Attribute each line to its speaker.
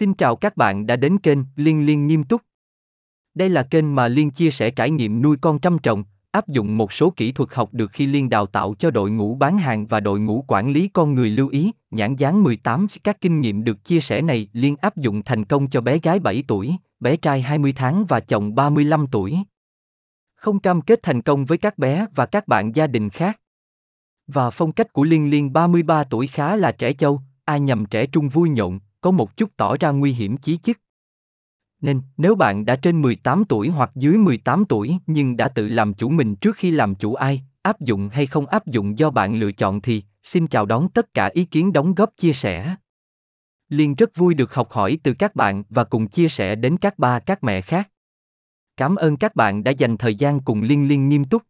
Speaker 1: Xin chào các bạn đã đến kênh Liên Liên Nghiêm Túc. Đây là kênh mà Liên chia sẻ trải nghiệm nuôi con trăm trồng, áp dụng một số kỹ thuật học được khi Liên đào tạo cho đội ngũ bán hàng và đội ngũ quản lý con người lưu ý, nhãn dán 18 các kinh nghiệm được chia sẻ này Liên áp dụng thành công cho bé gái 7 tuổi, bé trai 20 tháng và chồng 35 tuổi. Không cam kết thành công với các bé và các bạn gia đình khác. Và phong cách của Liên Liên 33 tuổi khá là trẻ châu, ai nhầm trẻ trung vui nhộn, có một chút tỏ ra nguy hiểm chí chức. Nên, nếu bạn đã trên 18 tuổi hoặc dưới 18 tuổi nhưng đã tự làm chủ mình trước khi làm chủ ai, áp dụng hay không áp dụng do bạn lựa chọn thì, xin chào đón tất cả ý kiến đóng góp chia sẻ. Liên rất vui được học hỏi từ các bạn và cùng chia sẻ đến các ba các mẹ khác. Cảm ơn các bạn đã dành thời gian cùng Liên Liên nghiêm túc.